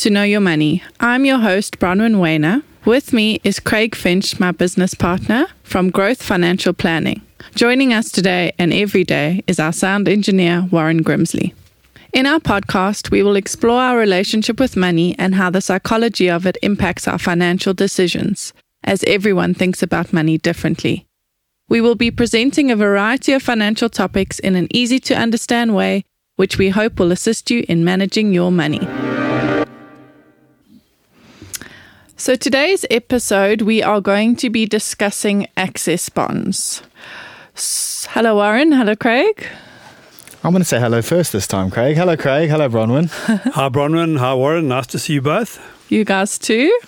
to Know Your Money. I'm your host, Bronwyn Weiner. With me is Craig Finch, my business partner from Growth Financial Planning. Joining us today and every day is our sound engineer, Warren Grimsley. In our podcast, we will explore our relationship with money and how the psychology of it impacts our financial decisions, as everyone thinks about money differently. We will be presenting a variety of financial topics in an easy to understand way, which we hope will assist you in managing your money. So, today's episode, we are going to be discussing access bonds. Hello, Warren. Hello, Craig. I'm going to say hello first this time, Craig. Hello, Craig. Hello, Bronwyn. Hi, Bronwyn. Hi, Warren. Nice to see you both. You guys too.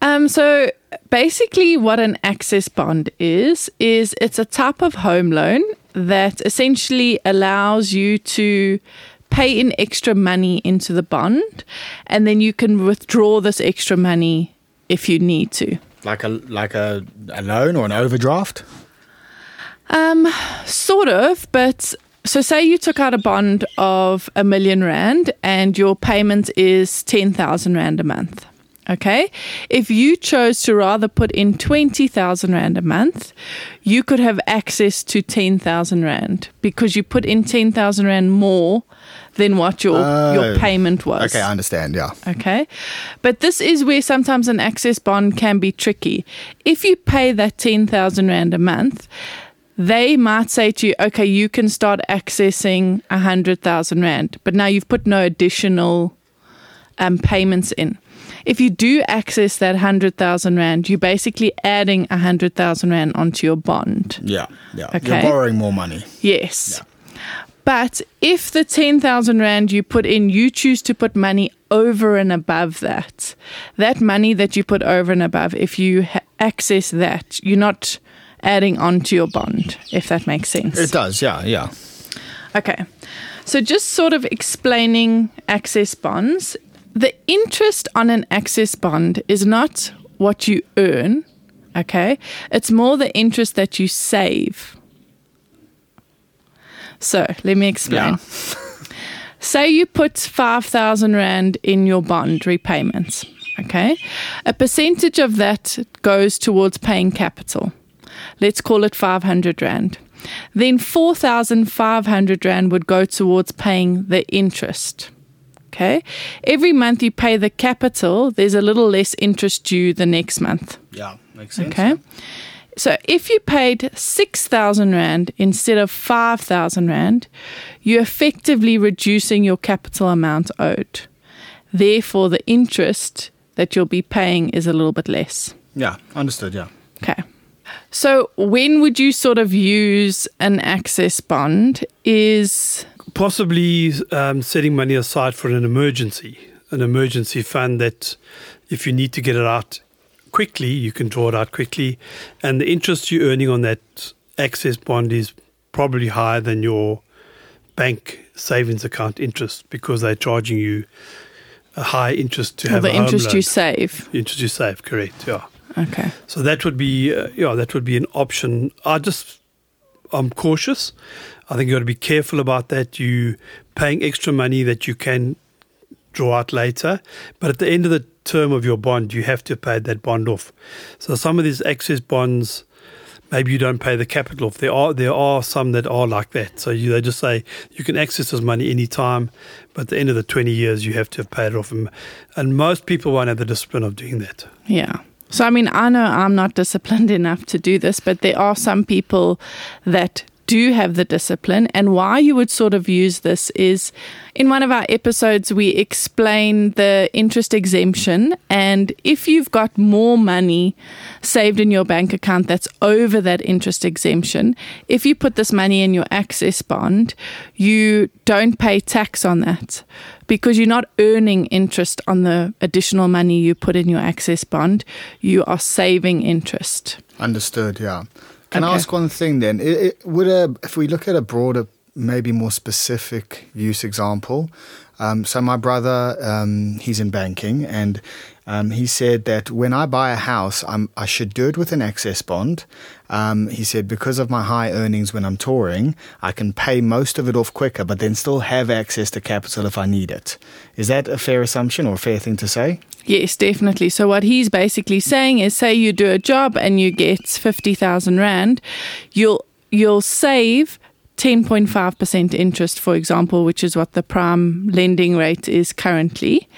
Um, so basically, what an access bond is is it's a type of home loan that essentially allows you to pay in extra money into the bond, and then you can withdraw this extra money if you need to. Like a like a, a loan or an overdraft. Um, sort of, but so say you took out a bond of a million rand and your payment is 10,000 rand a month. Okay. If you chose to rather put in 20,000 rand a month, you could have access to 10,000 rand because you put in 10,000 rand more than what your your Oh. payment was. Okay, I understand. Yeah. Okay. But this is where sometimes an access bond can be tricky. If you pay that 10,000 Rand a month, they might say to you, okay, you can start accessing 100,000 Rand, but now you've put no additional um, payments in. If you do access that 100,000 Rand, you're basically adding 100,000 Rand onto your bond. Yeah. Yeah. Okay. You're borrowing more money. Yes. But if the 10,000 Rand you put in, you choose to put money over and above that, that money that you put over and above, if you ha- access that, you're not adding onto your bond, if that makes sense. It does. Yeah. Yeah. Okay. So just sort of explaining access bonds. The interest on an access bond is not what you earn, okay? It's more the interest that you save. So let me explain. Yeah. Say you put 5,000 Rand in your bond repayments, okay? A percentage of that goes towards paying capital. Let's call it 500 Rand. Then 4,500 Rand would go towards paying the interest. Okay? Every month you pay the capital, there's a little less interest due the next month. Yeah. Makes sense. Okay. So if you paid 6,000 Rand instead of 5,000 Rand, you're effectively reducing your capital amount owed. Therefore, the interest that you'll be paying is a little bit less. Yeah. Understood. Yeah. Okay. So when would you sort of use an access bond is Possibly um, setting money aside for an emergency, an emergency fund that if you need to get it out quickly, you can draw it out quickly. And the interest you're earning on that access bond is probably higher than your bank savings account interest because they're charging you a high interest to or have the interest you save. interest you save, correct, yeah. Okay. So that would be, uh, yeah, that would be an option. I just, I'm cautious. I think you got to be careful about that. You paying extra money that you can draw out later, but at the end of the term of your bond, you have to pay that bond off. So some of these access bonds, maybe you don't pay the capital off. There are there are some that are like that. So you, they just say you can access this money anytime, but at the end of the 20 years, you have to have paid it off. And, and most people won't have the discipline of doing that. Yeah. So, I mean, I know I'm not disciplined enough to do this, but there are some people that do have the discipline. And why you would sort of use this is in one of our episodes, we explain the interest exemption. And if you've got more money saved in your bank account that's over that interest exemption, if you put this money in your access bond, you don't pay tax on that because you're not earning interest on the additional money you put in your access bond. You are saving interest. Understood. Yeah. Can I ask one thing then? It, it, would a if we look at a broader, maybe more specific use example, Um, so my brother, um, he's in banking, and um, he said that when I buy a house, I'm, I should do it with an access bond. Um, he said because of my high earnings when I'm touring, I can pay most of it off quicker, but then still have access to capital if I need it. Is that a fair assumption or a fair thing to say? Yes, definitely. So what he's basically saying is say you do a job and you get 50,000 rand, you'll you'll save 10.5% interest for example, which is what the prime lending rate is currently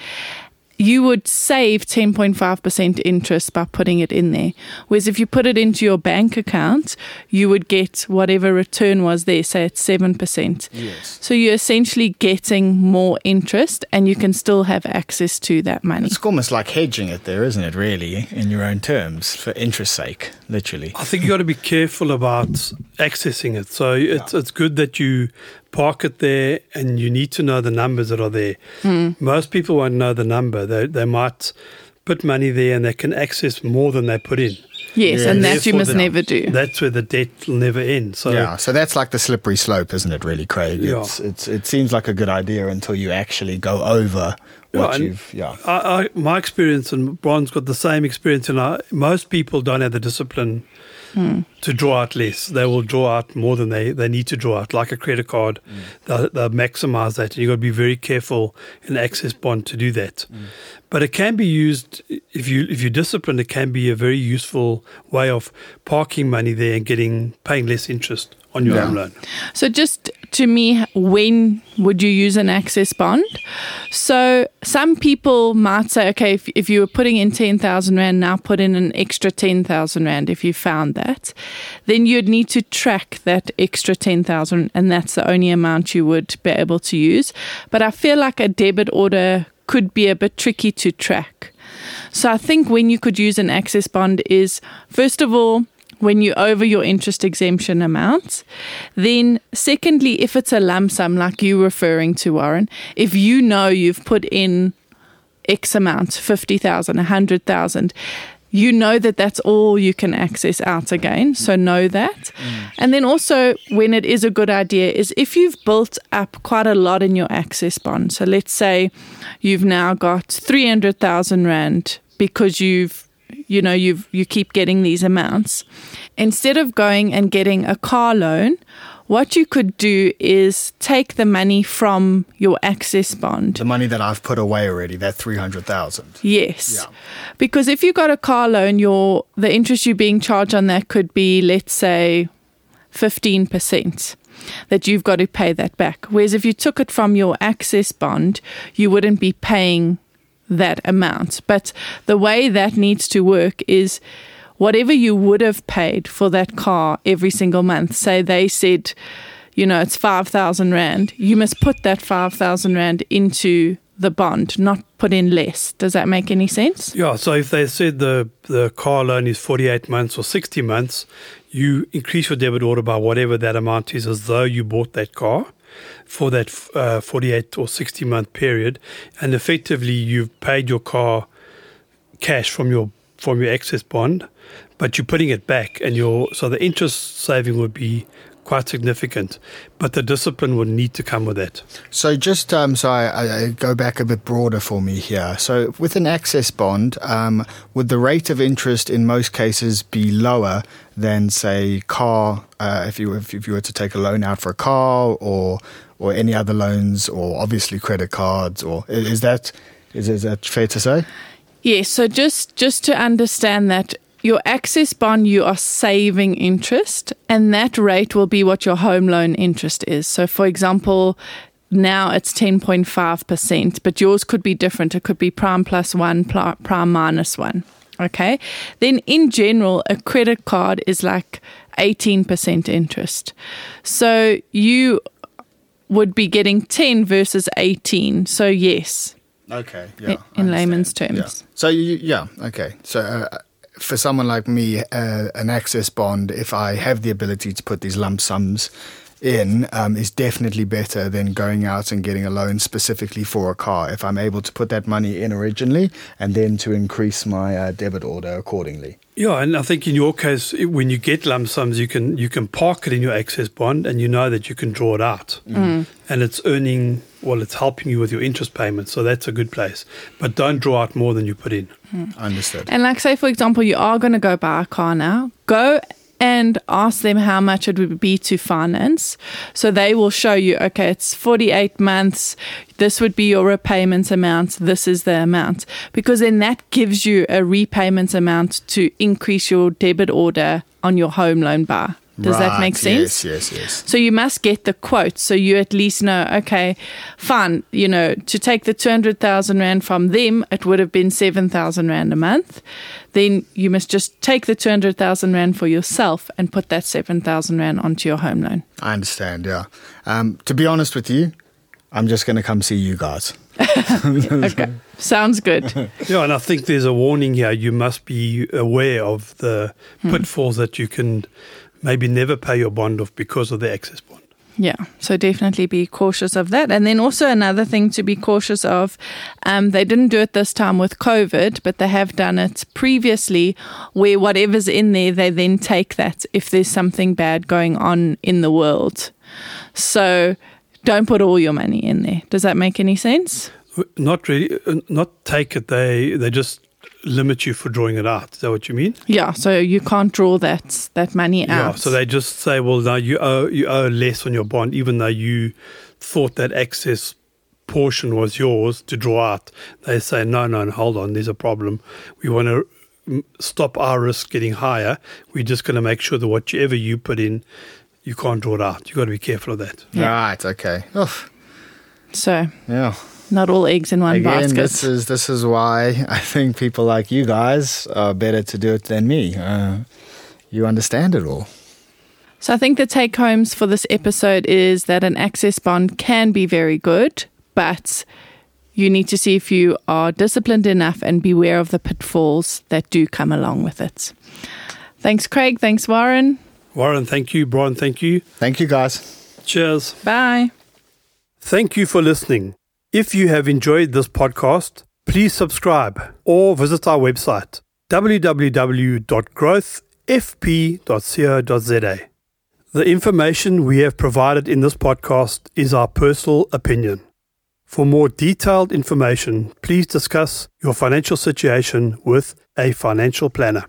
you would save 10.5% interest by putting it in there. Whereas if you put it into your bank account, you would get whatever return was there, say it's 7%. Yes. So you're essentially getting more interest and you can still have access to that money. It's almost like hedging it there, isn't it, really, in your own terms, for interest sake, literally. I think you've got to be careful about accessing it. So it's yeah. it's good that you park it there and you need to know the numbers that are there. Mm. Most people won't know the number. They, they might put money there and they can access more than they put in. Yes, yeah. and that you must the, never do. That's where the debt will never end. So yeah, so that's like the slippery slope, isn't it? Really, Craig. Yeah. It's, it's it seems like a good idea until you actually go over what yeah, you've. Yeah, I, I, my experience and Bron's got the same experience, and I, most people don't have the discipline mm. to draw out less. They will draw out more than they, they need to draw out, like a credit card. Mm. They'll, they'll, maximize that. And you've got to be very careful in access bond to do that. Mm. But it can be used if you if you discipline. It can be a very useful way of parking money there and getting paying less interest on your yeah. home loan. So just to me, when would you use an access bond? So some people might say, okay, if, if you were putting in 10,000 Rand, now put in an extra 10,000 Rand if you found that. Then you'd need to track that extra 10,000 and that's the only amount you would be able to use. But I feel like a debit order could be a bit tricky to track. So I think when you could use an access bond is, first of all, when you over your interest exemption amount. Then, secondly, if it's a lump sum, like you referring to, Warren, if you know you've put in X amount, 50,000, 100,000, you know that that's all you can access out again. So know that. Mm. And then also, when it is a good idea, is if you've built up quite a lot in your access bond. So let's say you've now got 300,000 Rand because you've you know you you keep getting these amounts. Instead of going and getting a car loan what you could do is take the money from your access bond. The money that I've put away already that 300,000 yes. Yeah. because if you got a car loan your the interest you're being charged on that could be let's say 15% that you've got to pay that back. Whereas if you took it from your access bond you wouldn't be paying that amount. But the way that needs to work is whatever you would have paid for that car every single month, say they said, you know, it's 5,000 Rand, you must put that 5,000 Rand into the bond, not put in less. Does that make any sense? Yeah. So if they said the, the car loan is 48 months or 60 months, you increase your debit order by whatever that amount is as though you bought that car for that uh, 48 or 60 month period, and effectively you've paid your car cash from your from your access bond, but you're putting it back, and your so the interest saving would be quite significant, but the discipline would need to come with that. So, just um, so I, I, go back a bit broader for me here. So, with an access bond, um, would the rate of interest in most cases be lower than, say, car? Uh, if you if, if you were to take a loan out for a car or or any other loans, or obviously credit cards, or is that is, is that fair to say? Yes. So just just to understand that your access bond, you are saving interest, and that rate will be what your home loan interest is. So, for example, now it's 10.5%, but yours could be different. It could be prime plus one, prime minus one. Okay. Then, in general, a credit card is like 18% interest. So, you would be getting 10 versus 18. So, yes. Okay. Yeah. In, layman's terms. Yeah. So, you, yeah. Okay. So, uh, for someone like me, uh, an access bond, if I have the ability to put these lump sums in um, is definitely better than going out and getting a loan specifically for a car. If I'm able to put that money in originally and then to increase my uh, debit order accordingly. Yeah, and I think in your case, when you get lump sums, you can you can park it in your access bond, and you know that you can draw it out, mm. and it's earning well, it's helping you with your interest payments, so that's a good place. But don't draw out more than you put in. Understood. And like say for example, you are going to go buy a car now. Go and ask them how much it would be to finance. So they will show you, okay, it's 48 months. This would be your repayment amount. This is the amount. Because then that gives you a repayment amount to increase your debit order on your home loan bar. Does that make sense? Yes, yes, yes. So you must get the quote so you at least know, okay, fine, you know, to take the 200,000 Rand from them, it would have been 7,000 Rand a month. Then you must just take the 200,000 Rand for yourself and put that 7,000 Rand onto your home loan. I understand, yeah. Um, to be honest with you, I'm just going to come see you guys. Okay. Sounds good. Yeah, and I think there's a warning here. You must be aware of the pitfalls that you can maybe never pay your bond off because of the access bond. Yeah, so definitely be cautious of that. And then also another thing to be cautious of, um, they didn't do it this time with COVID, but they have done it previously where whatever's in there, they then take that if there's something bad going on in the world. So don't put all your money in there. Does that make any sense? Not really, uh, not take it. They they just limit you for drawing it out. Is that what you mean? Yeah, so you can't draw that that money out. Yeah. So they just say, well, now you owe you owe less on your bond, even though you thought that excess portion was yours to draw out. They say, no, no, no hold on, there's a problem. We want to stop our risk getting higher. We're just going to make sure that whatever you put in, you can't draw it out. You've got to be careful of that. Yeah. Right, okay. Oof, so yeah. Not all eggs in one Again, basket. this is this is why I think people like you guys are better to do it than me. Uh, you understand it all. So I think the take homes for this episode is that an access bond can be very good, but you need to see if you are disciplined enough and beware of the pitfalls that do come along with it. Thanks, Craig. Thanks, Warren. Warren, thank you. Brian, thank you. Thank you, guys. Cheers. Bye. Thank you for listening. If you have enjoyed this podcast, please subscribe or visit our website www.growthfp.co.za. The information we have provided in this podcast is our personal opinion. For more detailed information, please discuss your financial situation with a financial planner.